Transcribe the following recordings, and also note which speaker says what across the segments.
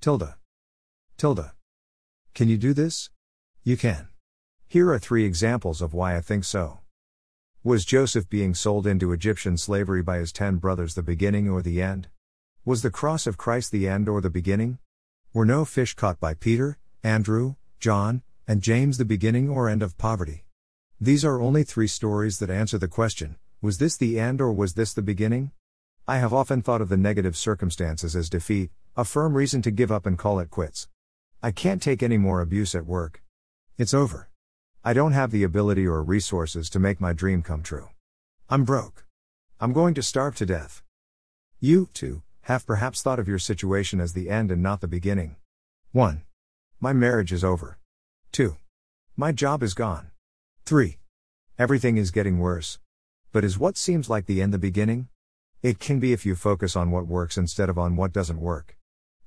Speaker 1: Tilda. Tilda. Can you do this? You can. Here are three examples of why I think so. Was Joseph being sold into Egyptian slavery by his ten brothers the beginning or the end? Was the cross of Christ the end or the beginning? Were no fish caught by Peter, Andrew, John, and James the beginning or end of poverty? These are only three stories that answer the question was this the end or was this the beginning? I have often thought of the negative circumstances as defeat, a firm reason to give up and call it quits. I can't take any more abuse at work. It's over. I don't have the ability or resources to make my dream come true. I'm broke. I'm going to starve to death. You, too, have perhaps thought of your situation as the end and not the beginning. 1. My marriage is over. 2. My job is gone. 3. Everything is getting worse. But is what seems like the end the beginning? It can be if you focus on what works instead of on what doesn't work.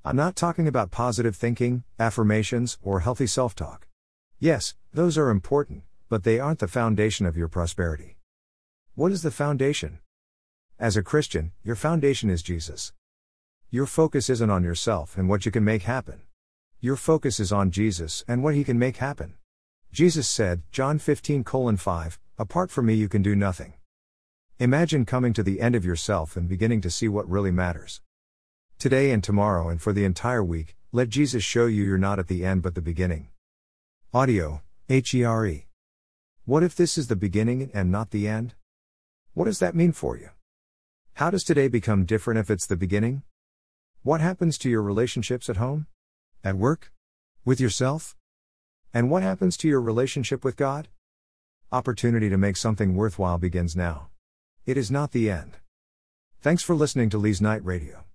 Speaker 1: I'm not talking about positive thinking, affirmations, or healthy self talk. Yes, those are important, but they aren't the foundation of your prosperity. What is the foundation? As a Christian, your foundation is Jesus. Your focus isn't on yourself and what you can make happen. Your focus is on Jesus and what he can make happen. Jesus said, John 15 5, Apart from me you can do nothing. Imagine coming to the end of yourself and beginning to see what really matters. Today and tomorrow and for the entire week, let Jesus show you you're not at the end but the beginning. Audio, HERE. What if this is the beginning and not the end? What does that mean for you? How does today become different if it's the beginning? What happens to your relationships at home? At work? With yourself? And what happens to your relationship with God? Opportunity to make something worthwhile begins now. It is not the end. Thanks for listening to Lee's Night Radio.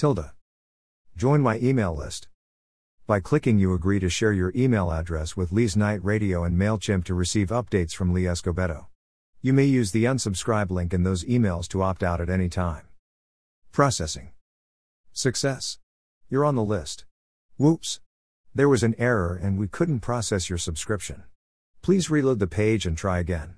Speaker 1: Tilda. Join my email list. By clicking, you agree to share your email address with Lee's Night Radio and MailChimp to receive updates from Lee Escobedo. You may use the unsubscribe link in those emails to opt out at any time. Processing. Success. You're on the list. Whoops. There was an error and we couldn't process your subscription. Please reload the page and try again.